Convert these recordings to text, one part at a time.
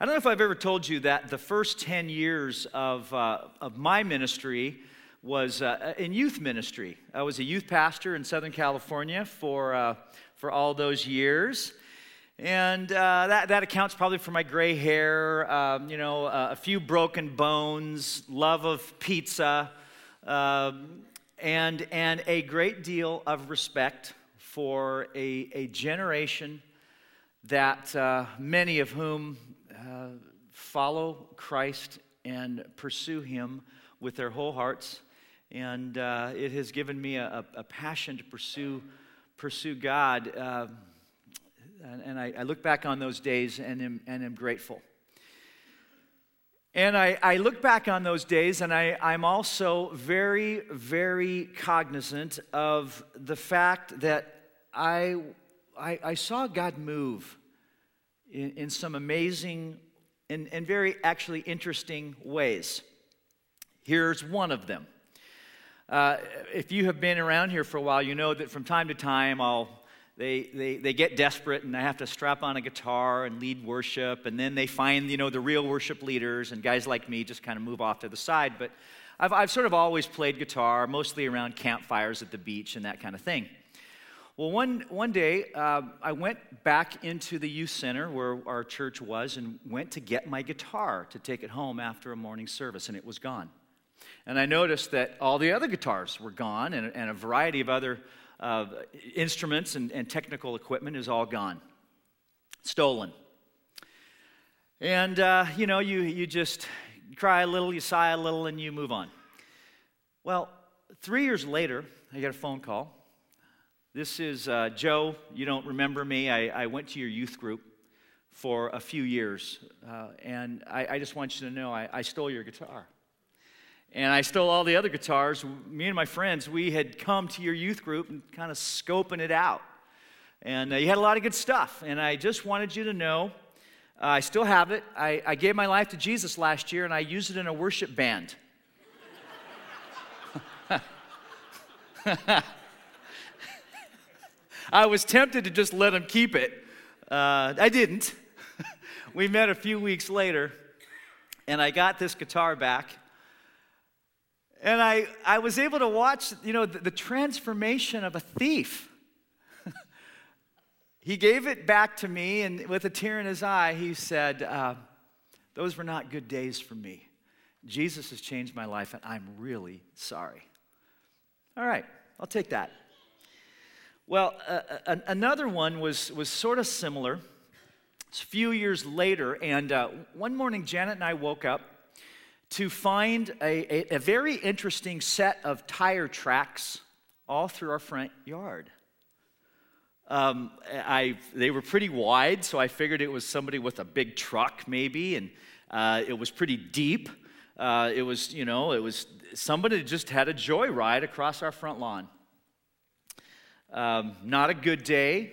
I don't know if I've ever told you that the first 10 years of, uh, of my ministry was uh, in youth ministry. I was a youth pastor in Southern California for, uh, for all those years. And uh, that, that accounts probably for my gray hair, um, you know, uh, a few broken bones, love of pizza, um, and, and a great deal of respect for a, a generation that uh, many of whom uh, follow Christ and pursue Him with their whole hearts. And uh, it has given me a, a, passion to pursue, pursue God. Uh, and, and I, I, look back on those days and am, and am grateful. And I, I look back on those days and I, I'm also very, very cognizant of the fact that I, I, I saw God move in, in some amazing and, and very actually interesting ways. Here's one of them. Uh, if you have been around here for a while, you know that from time to time I'll they, they, they get desperate and I have to strap on a guitar and lead worship. And then they find, you know, the real worship leaders and guys like me just kind of move off to the side. But I've, I've sort of always played guitar, mostly around campfires at the beach and that kind of thing. Well, one, one day, uh, I went back into the youth center where our church was and went to get my guitar to take it home after a morning service, and it was gone. And I noticed that all the other guitars were gone, and, and a variety of other uh, instruments and, and technical equipment is all gone, stolen. And, uh, you know, you, you just cry a little, you sigh a little, and you move on. Well, three years later, I get a phone call this is uh, Joe. You don't remember me. I, I, went to your youth group for a few years, uh, and I, I, just want you to know I, I, stole your guitar. And I stole all the other guitars. Me and my friends, we had come to your youth group and kind of scoping it out. And uh, you had a lot of good stuff. And I just wanted you to know uh, I still have it. I, I gave my life to Jesus last year, and I used it in a worship band. I was tempted to just let him keep it. Uh, I didn't. we met a few weeks later, and I got this guitar back. And I, I was able to watch, you know, the, the transformation of a thief. he gave it back to me, and with a tear in his eye, he said, uh, Those were not good days for me. Jesus has changed my life, and I'm really sorry. All right, I'll take that. Well, uh, uh another one was, was sort of similar. It's a few years later, and uh, one morning Janet and I woke up to find a, a, a very interesting set of tire tracks all through our front yard. Um, I, they were pretty wide, so I figured it was somebody with a big truck, maybe, and uh, it was pretty deep. Uh, it was, you know, it was somebody just had a joyride across our front lawn. Um, not a good day.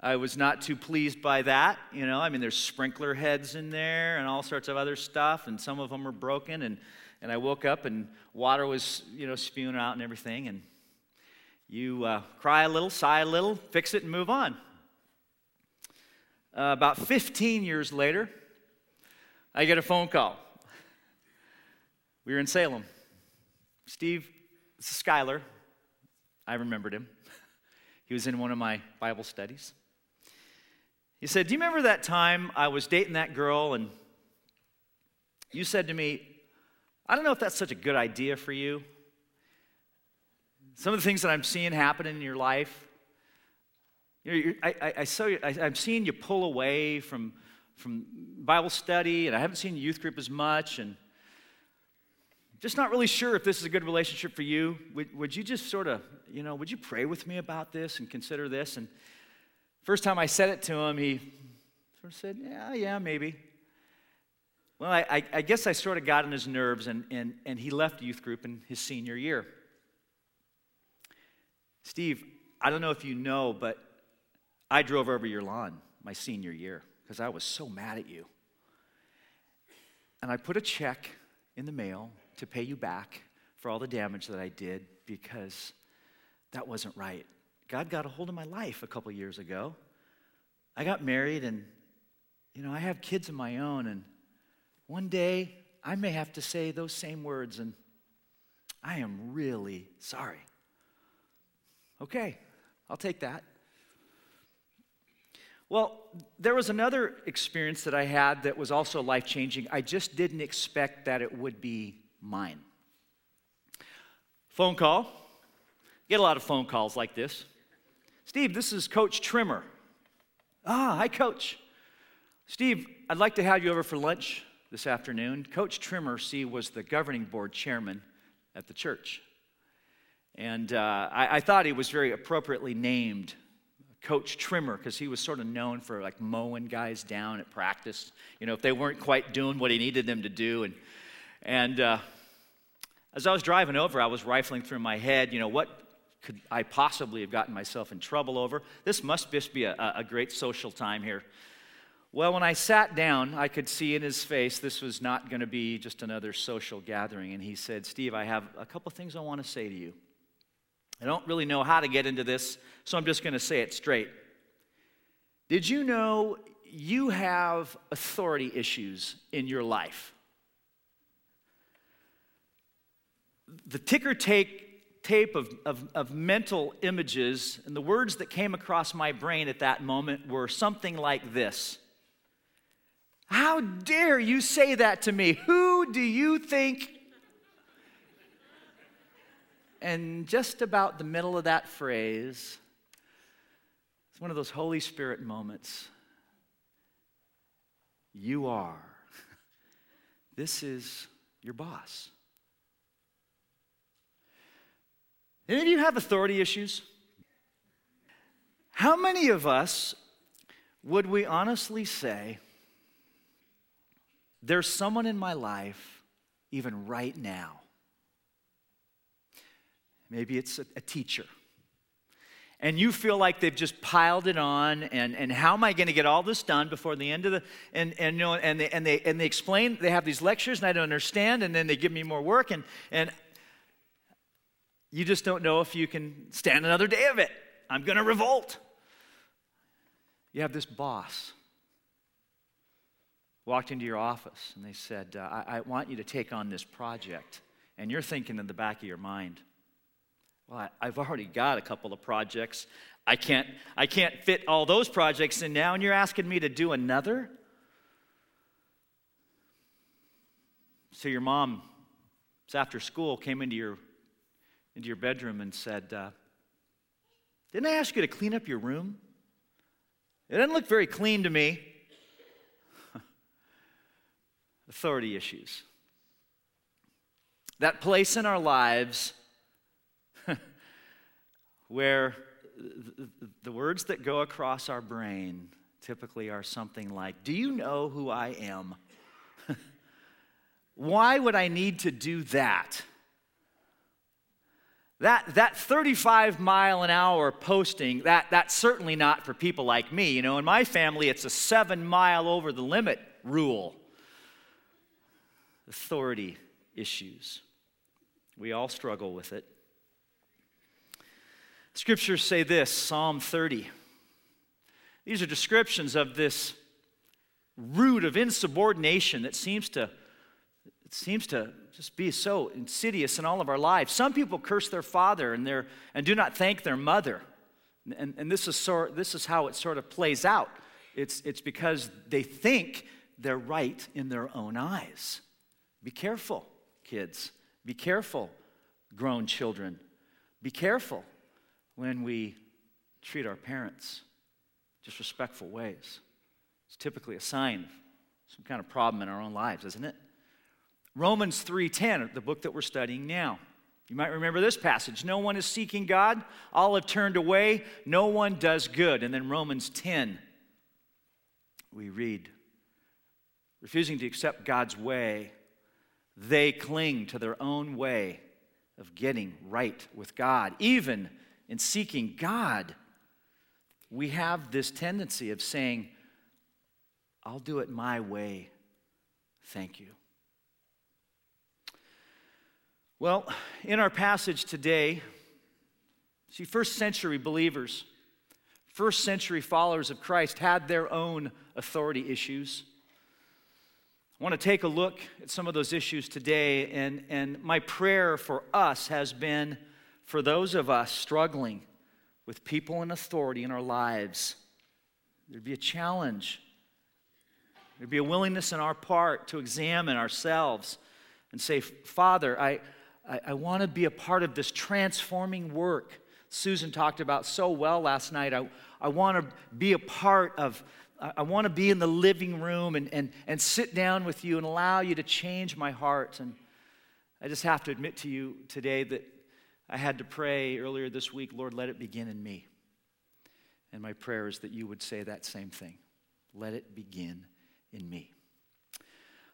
I was not too pleased by that. You know, I mean, there's sprinkler heads in there and all sorts of other stuff, and some of them are broken. And, and I woke up and water was, you know, spewing out and everything. And you uh, cry a little, sigh a little, fix it, and move on. Uh, about 15 years later, I get a phone call. We were in Salem. Steve, Skyler. I remembered him. He was in one of my Bible studies. He said, Do you remember that time I was dating that girl and you said to me, I don't know if that's such a good idea for you. Some of the things that I'm seeing happening in your life, you know, I, I, I, saw you, I, I'm seeing you pull away from, from Bible study, and I haven't seen youth group as much, and just not really sure if this is a good relationship for you. Would, would you just sort of, you know, would you pray with me about this and consider this? And first time I said it to him, he sort of said, yeah, yeah, maybe. Well, I, I, I guess I sort of got on his nerves, and, and, and he left youth group in his senior year. Steve, I don't know if you know, but I drove over your lawn my senior year because I was so mad at you. And I put a check in the mail to pay you back for all the damage that I did because that wasn't right. God got a hold of my life a couple years ago. I got married and you know, I have kids of my own, and one day I may have to say those same words, and I am really sorry. Okay, I'll take that. Well, there was another experience that I had that was also life changing. I just didn't expect that it would be mine. Phone call. Get a lot of phone calls like this. Steve, this is Coach Trimmer. Ah, hi, Coach. Steve, I'd like to have you over for lunch this afternoon. Coach Trimmer, see, was the governing board chairman at the church. And uh, I, I thought he was very appropriately named Coach Trimmer because he was sort of known for like mowing guys down at practice. You know, if they weren't quite doing what he needed them to do. And, and uh, as I was driving over, I was rifling through my head, you know, what could I possibly have gotten myself in trouble over? This must just be a, a great social time here. Well, when I sat down, I could see in his face this was not going to be just another social gathering. And he said, Steve, I have a couple things I want to say to you. I don't really know how to get into this, so I'm just going to say it straight. Did you know you have authority issues in your life? The ticker take, tape of, of, of mental images and the words that came across my brain at that moment were something like this How dare you say that to me? Who do you think and just about the middle of that phrase, it's one of those Holy Spirit moments. You are. This is your boss. Any of you have authority issues? How many of us would we honestly say, there's someone in my life, even right now, Maybe it's a, a teacher. And you feel like they've just piled it on, and, and how am I going to get all this done before the end of the and and you know and they and they and they explain they have these lectures and I don't understand, and then they give me more work, and and you just don't know if you can stand another day of it. I'm going to revolt. You have this boss walked into your office and they said, uh, I, I want you to take on this project. And you're thinking in the back of your mind, well, I, have already got a couple of projects. I can't, I can't fit all those projects in now, and you're asking me to do another? So your mom, after school, came into your, into your bedroom and said, uh, Didn't I ask you to clean up your room? It doesn't look very clean to me. Authority issues. That place in our lives where the words that go across our brain typically are something like, Do you know who I am? Why would I need to do that? That, that 35 mile an hour posting, that, that's certainly not for people like me. You know, in my family, it's a seven mile over the limit rule. Authority issues. We all struggle with it. Scriptures say this Psalm 30. These are descriptions of this root of insubordination that seems to it seems to just be so insidious in all of our lives. Some people curse their father and, their, and do not thank their mother. And, and this, is sort, this is how it sort of plays out. It's, it's because they think they're right in their own eyes. Be careful, kids. Be careful, grown children. Be careful when we treat our parents disrespectful ways. It's typically a sign of some kind of problem in our own lives, isn't it? Romans 3:10, the book that we're studying now. You might remember this passage. No one is seeking God, all have turned away, no one does good. And then Romans 10, we read, refusing to accept God's way, they cling to their own way of getting right with God, even in seeking God, we have this tendency of saying, I'll do it my way. Thank you. Well, in our passage today, see, first century believers, first century followers of Christ had their own authority issues. I want to take a look at some of those issues today, and, and my prayer for us has been for those of us struggling with people in authority in our lives. There'd be a challenge. There'd be a willingness on our part to examine ourselves and say, Father, I, I, I want to be a part of this transforming work Susan talked about so well last night. I, I want to be a part of, I want to be in the living room and, and, and sit down with you and allow you to change my heart. And I just have to admit to you today that I had to pray earlier this week, Lord, let it begin in me. And my prayer is that you would say that same thing. Let it begin in me.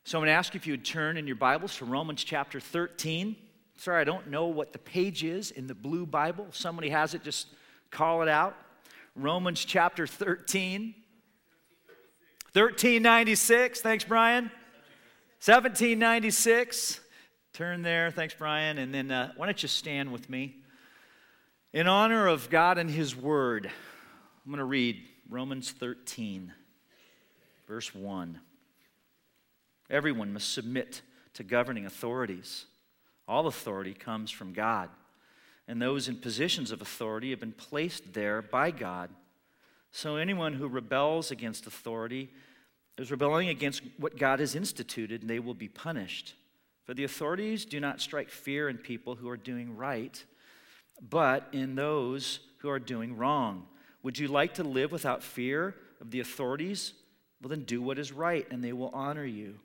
So I'm going to ask you if you would turn in your Bibles to Romans chapter 13. Sorry, I don't know what the page is in the blue Bible. If somebody has it, just call it out. Romans chapter 13. 1396. Thanks, Brian. 1796. Turn there. Thanks, Brian. And then uh, why don't you stand with me? In honor of God and His Word, I'm going to read Romans 13, verse 1. Everyone must submit to governing authorities. All authority comes from God, and those in positions of authority have been placed there by God. So anyone who rebels against authority is rebelling against what God has instituted, and they will be punished. For the authorities do not strike fear in people who are doing right, but in those who are doing wrong. Would you like to live without fear of the authorities? Well, then do what is right, and they will honor you.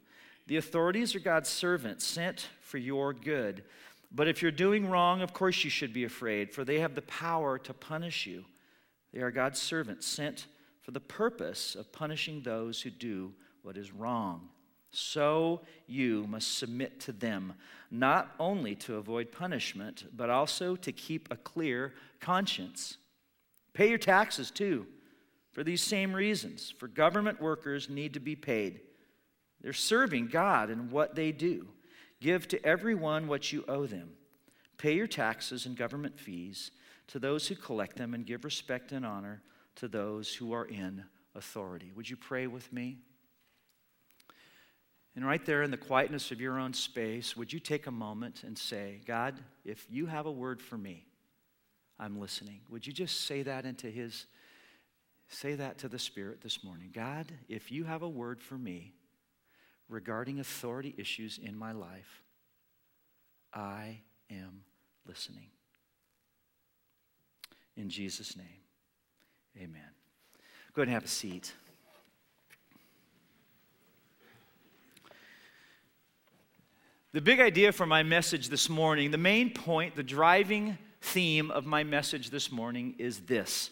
The authorities are God's servants, sent for your good. But if you're doing wrong, of course you should be afraid, for they have the power to punish you. They are God's servants, sent for the purpose of punishing those who do what is wrong. So you must submit to them, not only to avoid punishment, but also to keep a clear conscience. Pay your taxes too, for these same reasons. For government workers need to be paid. They're serving God in what they do. Give to everyone what you owe them. Pay your taxes and government fees to those who collect them, and give respect and honor to those who are in authority. Would you pray with me? And right there in the quietness of your own space, would you take a moment and say, God, if you have a word for me, I'm listening. Would you just say that into His, say that to the Spirit this morning? God, if you have a word for me, regarding authority issues in my life, I am listening. In Jesus' name, amen. Go ahead and have a seat. The big idea for my message this morning, the main point, the driving theme of my message this morning is this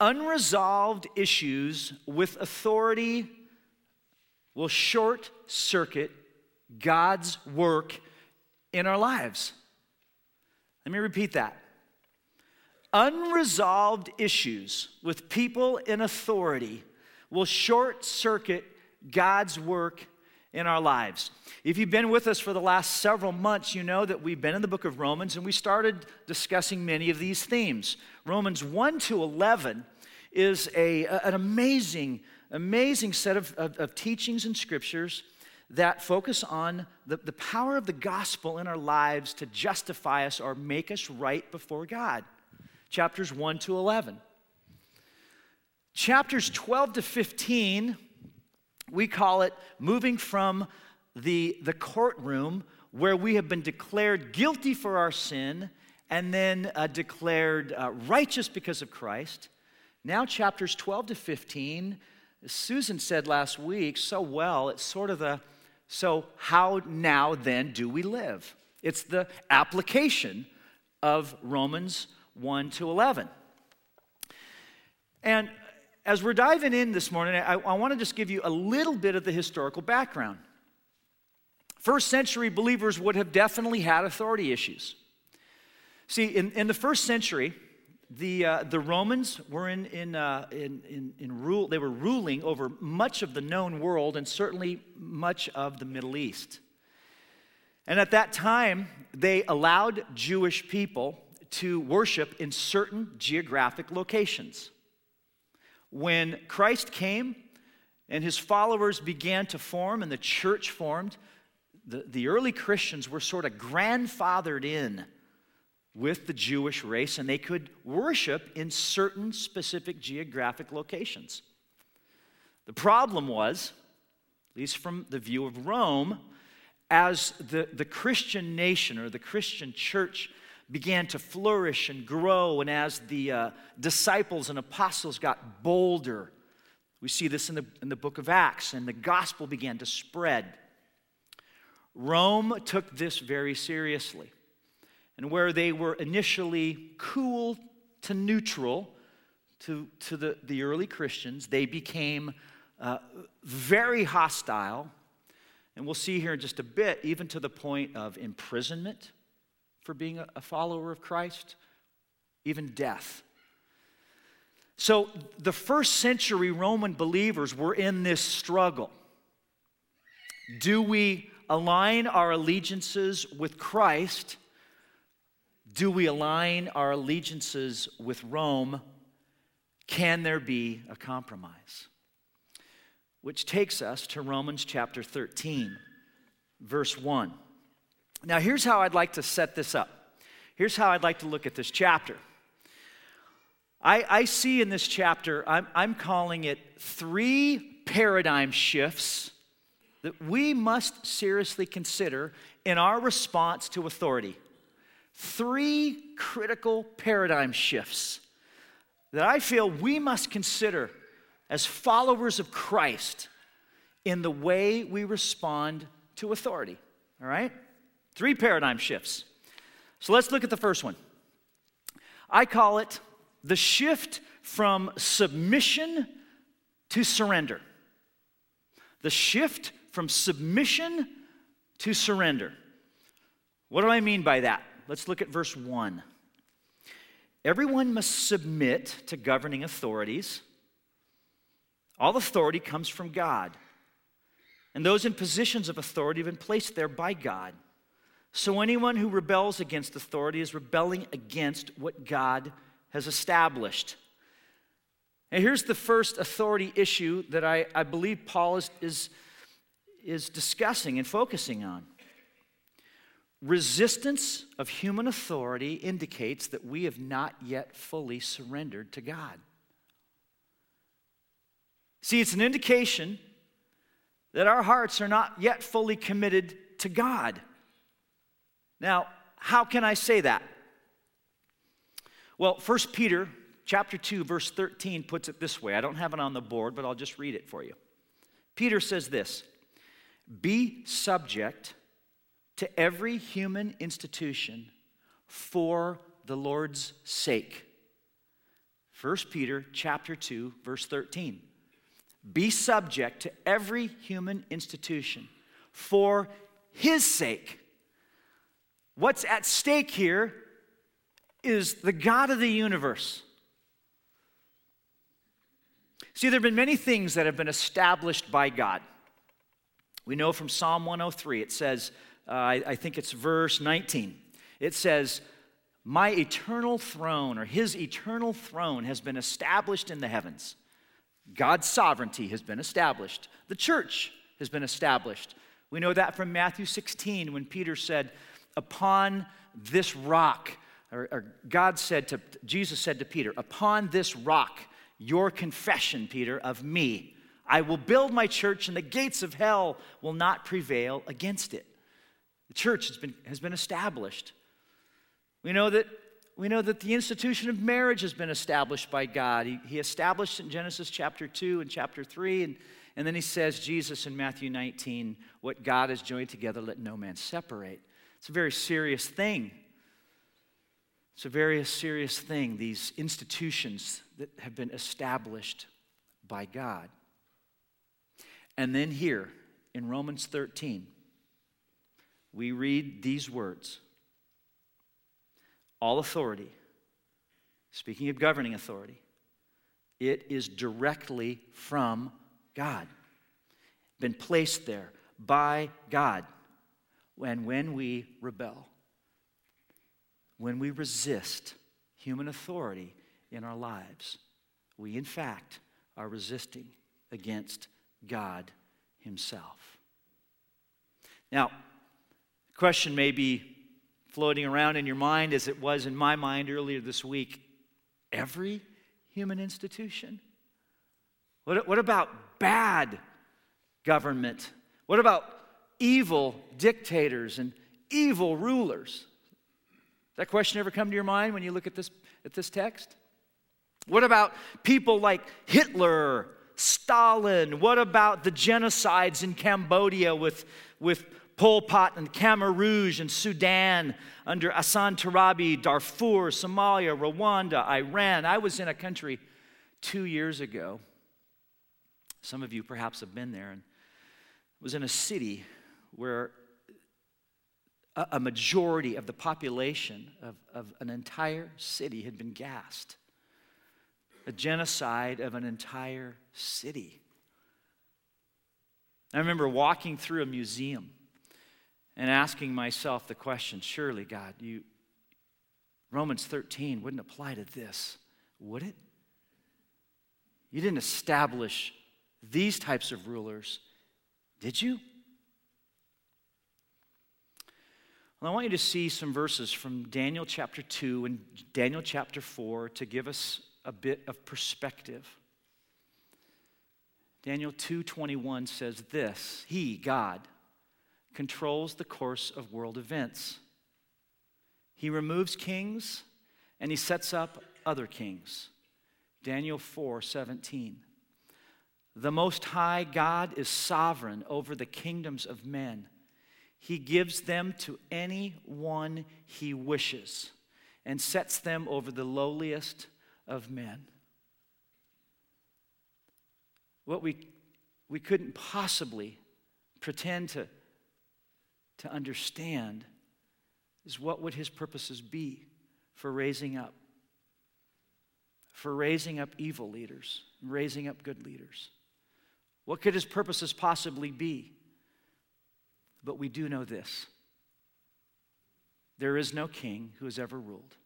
unresolved issues with authority will short circuit God's work in our lives. Let me repeat that. Unresolved issues with people in authority will short circuit God's work in our lives. If you've been with us for the last several months, you know that we've been in the book of Romans and we started discussing many of these themes. Romans 1 to 11 is a, an amazing amazing set of, of, of teachings and scriptures that focus on the, the power of the gospel in our lives to justify us or make us right before God. Chapters 1 to 11. Chapters 12 to 15, we call it moving from the, the courtroom where we have been declared guilty for our sin and then uh, declared uh, righteous because of Christ. Now, chapters 12 to 15 Susan said last week so well, it's sort of the so how now then do we live? It's the application of Romans 1 to 11. And as we're diving in this morning, I, I want to just give you a little bit of the historical background. First century believers would have definitely had authority issues. See, in, in the first century, the, uh, the Romans were in, in, uh, in, in, in, rule, they were ruling over much of the known world and certainly much of the Middle East. And at that time, they allowed Jewish people to worship in certain geographic locations. When Christ came and his followers began to form and the church formed, the, the early Christians were sort of grandfathered in with the Jewish race and they could worship in certain specific geographic locations. The problem was, at least from the view of Rome, as the, the Christian nation or the Christian church began to flourish and grow, and as the uh, disciples and apostles got bolder, we see this in the, in the book of Acts, and the gospel began to spread. Rome took this very seriously. And where they were initially cool to neutral to, to the, the early Christians, they became uh, very hostile. And we'll see here in just a bit, even to the point of imprisonment for being a, a follower of Christ, even death. So the first century Roman believers were in this struggle. Do we align our allegiances with Christ? Do we align our allegiances with Rome? Can there be a compromise? Which takes us to Romans chapter 13, verse 1. Now, here's how I'd like to set this up. Here's how I'd like to look at this chapter. I, I see in this chapter, I'm, I'm calling it three paradigm shifts that we must seriously consider in our response to authority. Three critical paradigm shifts that I feel we must consider as followers of Christ in the way we respond to authority. All right? Three paradigm shifts. So let's look at the first one. I call it the shift from submission to surrender. The shift from submission to surrender. What do I mean by that? Let's look at verse 1. Everyone must submit to governing authorities. All authority comes from God. And those in positions of authority have been placed there by God. So anyone who rebels against authority is rebelling against what God has established. And here's the first authority issue that I, I believe Paul is, is, is discussing and focusing on. Resistance of human authority indicates that we have not yet fully surrendered to God. See, it's an indication that our hearts are not yet fully committed to God. Now, how can I say that? Well, 1 Peter chapter 2 verse 13 puts it this way. I don't have it on the board, but I'll just read it for you. Peter says this: "Be subject to every human institution for the Lord's sake." 1 Peter chapter 2 verse 13. Be subject to every human institution for his sake. What's at stake here is the God of the universe. See, there have been many things that have been established by God. We know from Psalm 103, it says, I, I think it's verse 19, it says, My eternal throne, or his eternal throne, has been established in the heavens. God's sovereignty has been established. The church has been established. We know that from Matthew 16 when Peter said, Upon this rock, or, or God said to, Jesus said to Peter, Upon this rock, your confession, Peter, of me, I will build my church, and the gates of hell will not prevail against it. The church has been, has been established. We know that we know that the institution of marriage has been established by God. He, he established in Genesis chapter 2 and chapter 3, and, and then he says, Jesus in Matthew 19, what God has joined together, let no man separate. It's a very serious thing. It's a very serious thing, these institutions that have been established by God. And then here in Romans 13, we read these words All authority, speaking of governing authority, it is directly from God, been placed there by God. And when we rebel, when we resist human authority in our lives, we in fact are resisting against God Himself. Now, question may be floating around in your mind as it was in my mind earlier this week every human institution? What, what about bad government? What about evil dictators and evil rulers? That question ever come to your mind when you look at this, at this text? What about people like Hitler, Stalin? What about the genocides in Cambodia with, with Pol Pot and Rouge and Sudan under Hassan Turabi, Darfur, Somalia, Rwanda, Iran? I was in a country two years ago. Some of you perhaps have been there and was in a city where a, majority of the population of, of an entire city had been gassed. A genocide of an entire city. I remember walking through a museum and asking myself the question surely, God, you, Romans 13 wouldn't apply to this, would it? You didn't establish these types of rulers, did you? Well, I want you to see some verses from Daniel chapter 2 and Daniel chapter 4 to give us a bit of perspective. Daniel 2:21 says this, he, God, controls the course of world events. He removes kings and he sets up other kings. Daniel 4:17. The most high God is sovereign over the kingdoms of men he gives them to anyone he wishes and sets them over the lowliest of men. What we, we couldn't possibly pretend to, to understand is what would his purposes be for raising up for raising up evil leaders and raising up good leaders? What could his purposes possibly be? But we do know this. There is no king who has ever ruled,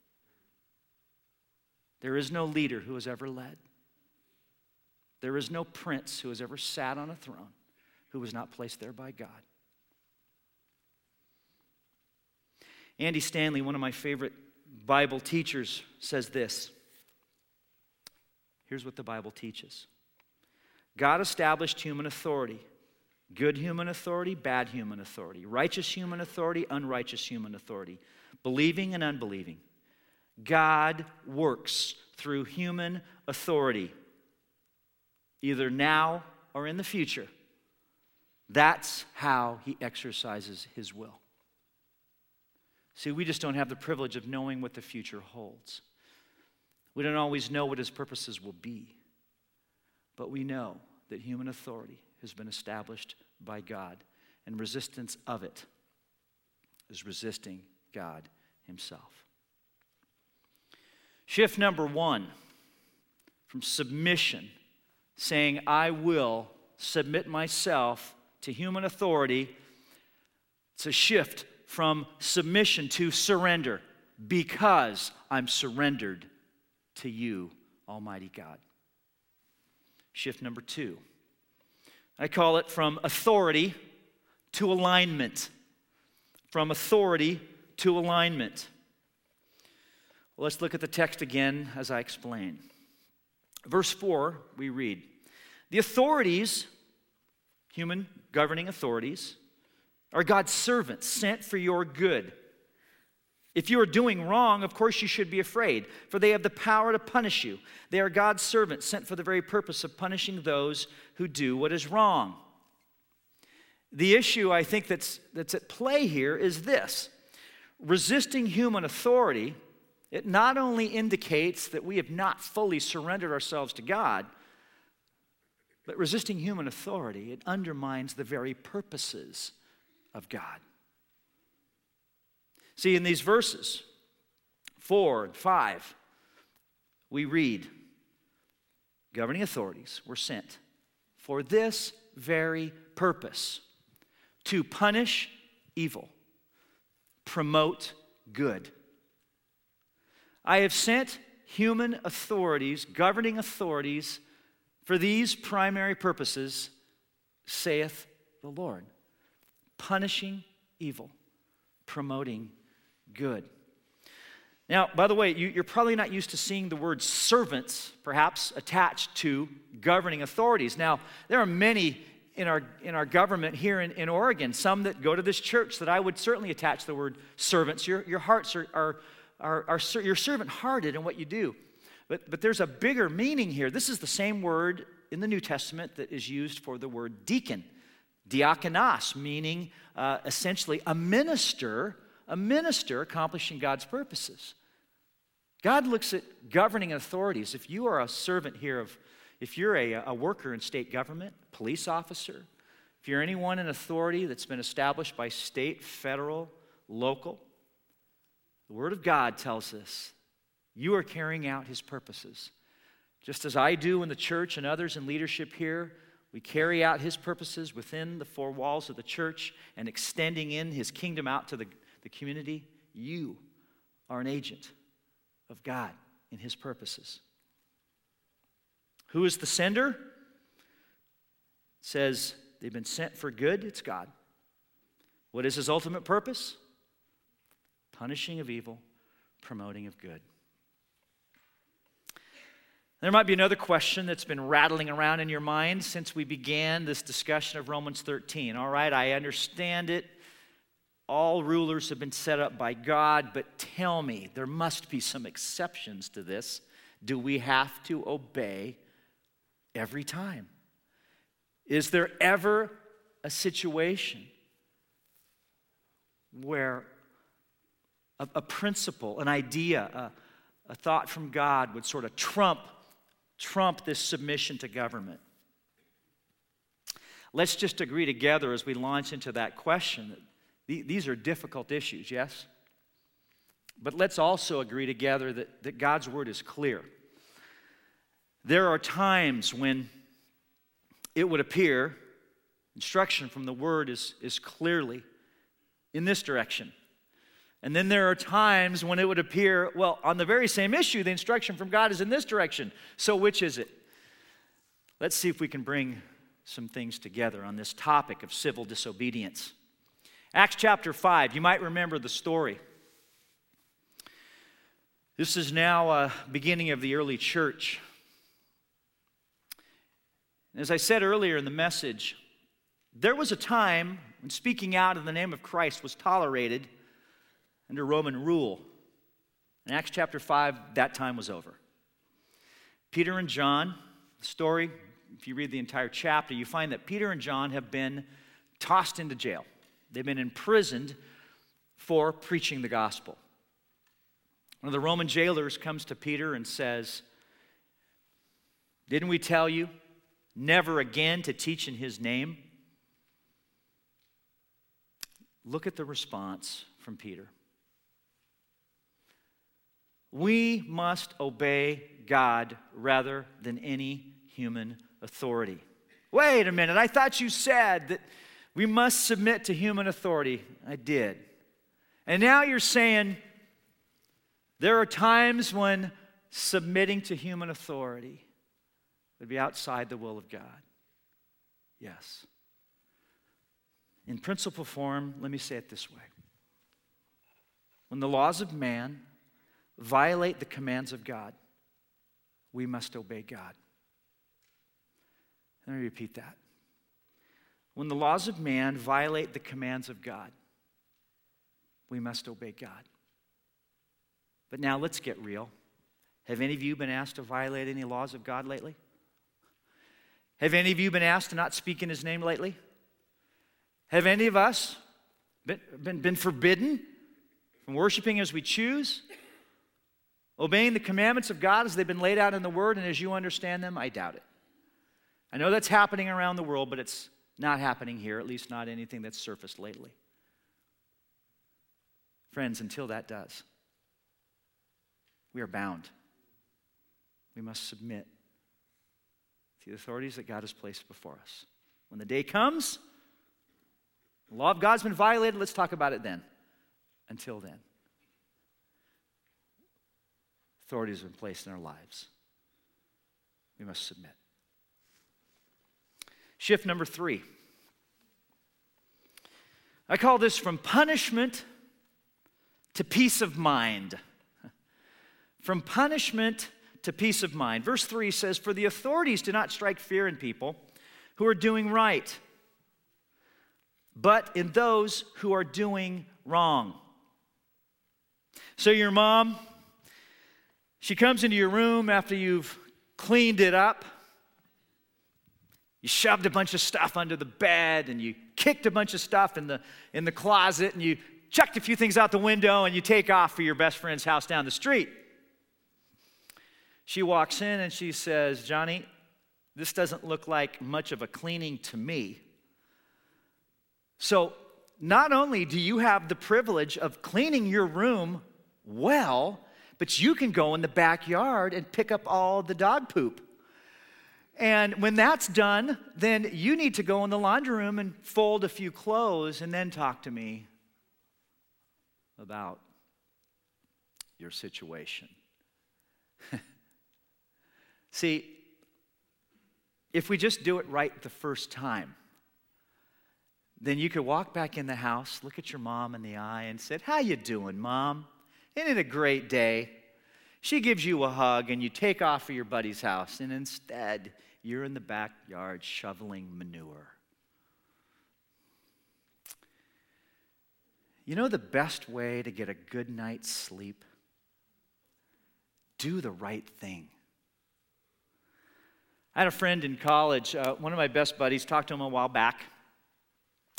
there is no leader who has ever led, there is no prince who has ever sat on a throne who was not placed there by God. Andy Stanley, one of my favorite Bible teachers, says this. Here's what the Bible teaches God established human authority Good human authority, bad human authority, righteous human authority, unrighteous human authority, believing and unbelieving. God works through human authority, either now or in the future. That's how he exercises his will. See, we just don't have the privilege of knowing what the future holds. We don't always know what his purposes will be, but we know that human authority has been established by God, and resistance of it is resisting God Himself. Shift number one from submission, saying, I will submit myself to human authority, to shift from submission to surrender because I'm surrendered to you, Almighty God. Shift number two I call it from authority to alignment. From authority to alignment. Well, let's look at the text again as I explain. Verse 4, we read The authorities, human governing authorities, are God's servants sent for your good. If you are doing wrong, of course you should be afraid, for they have the power to punish you. They are God's servants sent for the very purpose of punishing those who do what is wrong. The issue I think that's, that's at play here is this resisting human authority, it not only indicates that we have not fully surrendered ourselves to God, but resisting human authority, it undermines the very purposes of God. See, in these verses, four and five, we read governing authorities were sent for this very purpose to punish evil, promote good, I have sent human authorities, governing authorities, for these primary purposes, saith the Lord punishing evil, promoting good. Now, by the way, you, are probably not used to seeing the word servants, perhaps, attached to governing authorities. Now, there are many in our, in our government here in, in Oregon, some that go to this church that I would certainly attach the word servants. Your, your hearts are, are, are, are you're servant hearted in what you do. But, but there's a bigger meaning here. This is the same word in the New Testament that is used for the word deacon. Diakonos, meaning uh, essentially a minister, a minister accomplishing God's purposes. God looks at governing authorities. If you are a servant here of, if you're a, a worker in state government, police officer, if you're anyone in authority that's been established by state, federal, local, the Word of God tells us you are carrying out His purposes. Just as I do in the church and others in leadership here, we carry out His purposes within the four walls of the church and extending in His kingdom out to the, the community. You are an agent of God in His purposes. Who is the sender? It says they've been sent for good, it's God. What is His ultimate purpose? Punishing of evil, promoting of good. There might be another question that's been rattling around in your mind since we began this discussion of Romans 13. All right, I understand it. All rulers have been set up by God, but tell me, there must be some exceptions to this. Do we have to obey every time? Is there ever a situation where a, a principle, an idea, a, a thought from God would sort of trump trump this submission to government? Let's just agree together as we launch into that question that these are difficult issues, yes? But let's also agree together that, that God's word is clear. There are times when it would appear instruction from the word is, is clearly in this direction. And then there are times when it would appear, well, on the very same issue, the instruction from God is in this direction. So which is it? Let's see if we can bring some things together on this topic of civil disobedience. Acts chapter 5, you might remember the story. This is now a beginning of the early church. As I said earlier in the message, there was a time when speaking out in the name of Christ was tolerated under Roman rule. In Acts chapter 5, that time was over. Peter and John, the story, if you read the entire chapter, you find that Peter and John have been tossed into jail. They've been imprisoned for preaching the gospel. One of the Roman jailers comes to Peter and says, Didn't we tell you never again to teach in his name? Look at the response from Peter. We must obey God rather than any human authority. Wait a minute, I thought you said that we must submit to human authority. I did. And now you're saying there are times when submitting to human authority would be outside the will of God. Yes. In principle form, let me say it this way when the laws of man violate the commands of God, we must obey God. Let me repeat that. When the laws of man violate the commands of God, we must obey God. But now let's get real. Have any of you been asked to violate any laws of God lately? Have any of you been asked to not speak in his name lately? Have any of us been, been, been forbidden from worshiping as we choose? Obeying the commandments of God as they've been laid out in the Word and as you understand them, I doubt it. I know that's happening around the world, but it's not happening here, at least not anything that's surfaced lately. Friends, until that does, we are bound. We must submit to the authorities that God has placed before us. When the day comes, the law of God's been violated, let's talk about it then. Until then. Authorities have been placed in our lives. We must submit. Shift number three. I call this from punishment to peace of mind. From punishment to peace of mind. Verse 3 says, For the authorities do not strike fear in people who are doing right, but in those who are doing wrong. So your mom, she comes into your room after you've cleaned it up. You shoved a bunch of stuff under the bed and you kicked a bunch of stuff in the, in the closet and you chucked a few things out the window and you take off for your best friend's house down the street. She walks in and she says, Johnny, this doesn't look like much of a cleaning to me. So, not only do you have the privilege of cleaning your room well, but you can go in the backyard and pick up all the dog poop. And when that's done, then you need to go in the laundry room and fold a few clothes and then talk to me about your situation. See, if we just do it right the first time, then you could walk back in the house, look at your mom in the eye, and say, "How you doing, mom? Isn't it a great day?" She gives you a hug, and you take off for your buddy's house, and instead, you're in the backyard shoveling manure. You know the best way to get a good night's sleep? Do the right thing. I had a friend in college, uh, one of my best buddies, talked to him a while back.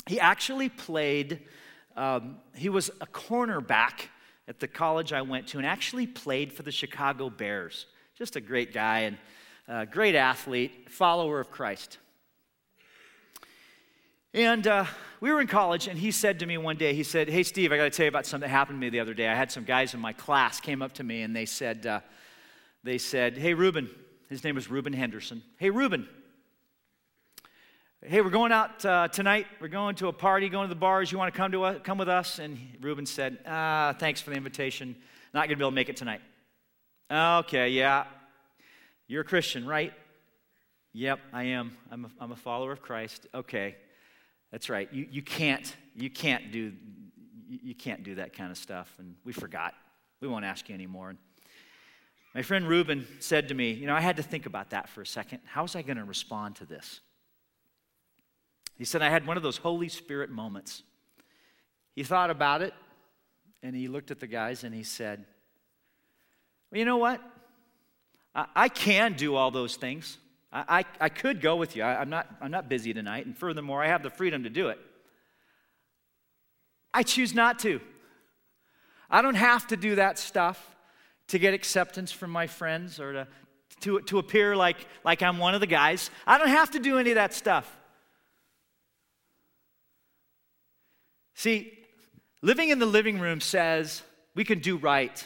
He actually played, um, he was a cornerback at the college I went to and actually played for the Chicago Bears. Just a great guy and a great athlete, follower of Christ. And uh, we were in college, and he said to me one day, he said, Hey, Steve, I got to tell you about something that happened to me the other day. I had some guys in my class came up to me, and they said, uh, they said, Hey, Reuben, his name was Reuben Henderson. Hey, Reuben. Hey, we're going out uh, tonight. We're going to a party, going to the bars. You want to come to us, come with us? And Reuben said, ah, thanks for the invitation. Not going to be able to make it tonight. Okay, yeah. You're a Christian, right? Yep, I am. I'm a, I'm a follower of Christ. Okay, that's right. You, you can't you can't do you can't do that kind of stuff. And we forgot. We won't ask you anymore. My friend Reuben said to me, You know, I had to think about that for a second. How was I going to respond to this? He said, I had one of those Holy Spirit moments. He thought about it and he looked at the guys and he said, Well, you know what? I, I can do all those things. I, I, I could go with you. I, I'm, not, I'm not busy tonight. And furthermore, I have the freedom to do it. I choose not to. I don't have to do that stuff to get acceptance from my friends or to, to, to appear like, like I'm one of the guys. I don't have to do any of that stuff. See, living in the living room says we can do right.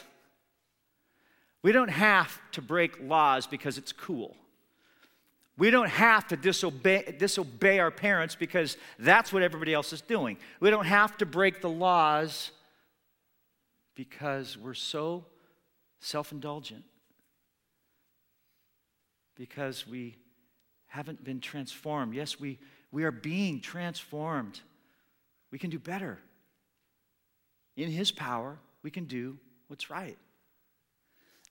We don't have to break laws because it's cool. We don't have to disobey, disobey our parents because that's what everybody else is doing. We don't have to break the laws because we're so self indulgent because we haven't been transformed. Yes, we, we are being transformed. We can do better. In His power, we can do what's right.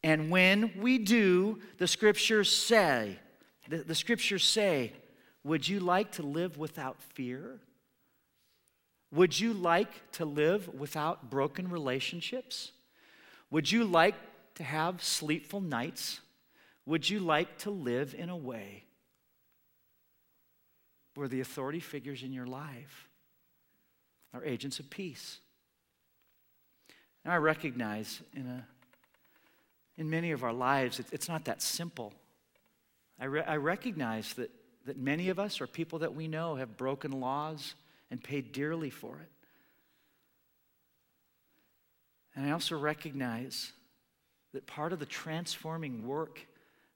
And when we do, the scriptures say, the, the scriptures say, would you like to live without fear? Would you like to live without broken relationships? Would you like to have sleepful nights? Would you like to live in a way where the authority figures in your life are agents of peace? Now, I recognize in, a, in many of our lives, it, it's not that simple. I, re- I recognize that, that many of us or people that we know have broken laws and paid dearly for it. And I also recognize that part of the transforming work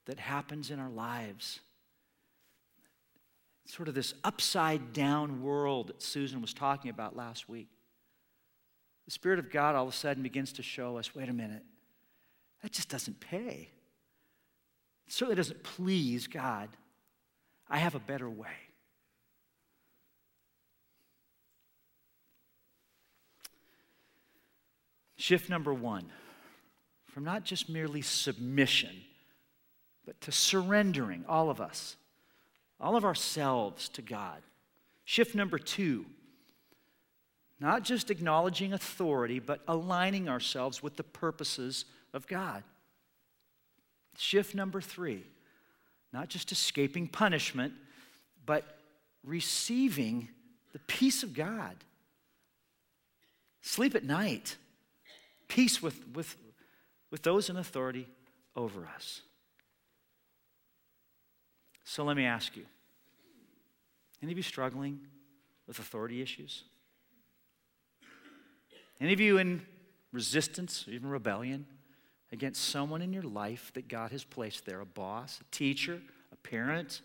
that happens in our lives, sort of this upside down world that Susan was talking about last week, the Spirit of God all of a sudden begins to show us wait a minute, that just doesn't pay. It certainly doesn't please God. I have a better way. Shift number one from not just merely submission, but to surrendering, all of us, all of ourselves to God. Shift number two not just acknowledging authority, but aligning ourselves with the purposes of God. Shift number three not just escaping punishment, but receiving the peace of God. Sleep at night, peace with, with, with those in authority over us. So let me ask you any of you struggling with authority issues? Any of you in resistance, even rebellion against someone in your life that God has placed there a boss, a teacher, a parent,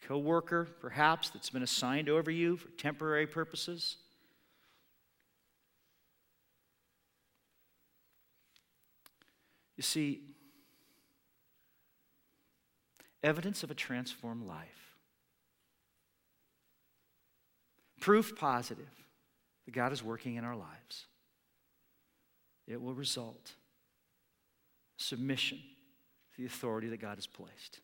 co worker, perhaps, that's been assigned over you for temporary purposes? You see, evidence of a transformed life, proof positive that God is working in our lives. It will result submission to the authority that God has placed.